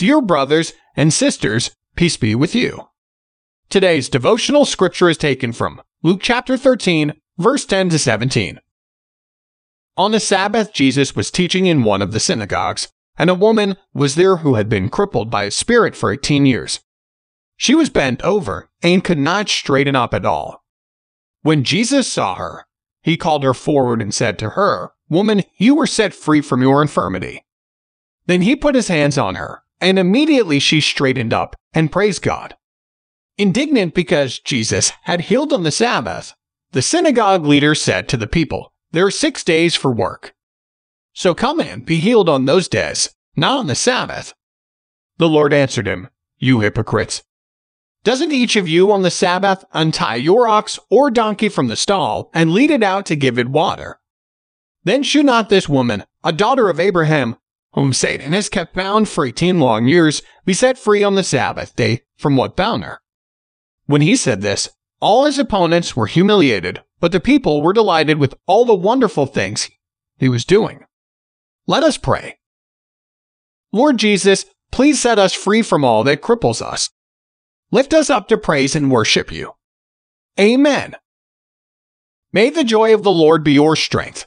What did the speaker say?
Dear brothers and sisters, peace be with you. Today's devotional scripture is taken from Luke chapter 13, verse 10 to 17. On the Sabbath, Jesus was teaching in one of the synagogues, and a woman was there who had been crippled by a spirit for 18 years. She was bent over and could not straighten up at all. When Jesus saw her, he called her forward and said to her, Woman, you were set free from your infirmity. Then he put his hands on her, and immediately she straightened up and praised God. Indignant because Jesus had healed on the Sabbath, the synagogue leader said to the people, There are six days for work. So come and be healed on those days, not on the Sabbath. The Lord answered him, You hypocrites! Doesn't each of you on the Sabbath untie your ox or donkey from the stall and lead it out to give it water? Then should not this woman, a daughter of Abraham, whom Satan has kept bound for eighteen long years, be set free on the Sabbath day from what bound her? When he said this, all his opponents were humiliated, but the people were delighted with all the wonderful things he was doing. Let us pray. Lord Jesus, please set us free from all that cripples us. Lift us up to praise and worship you. Amen. May the joy of the Lord be your strength.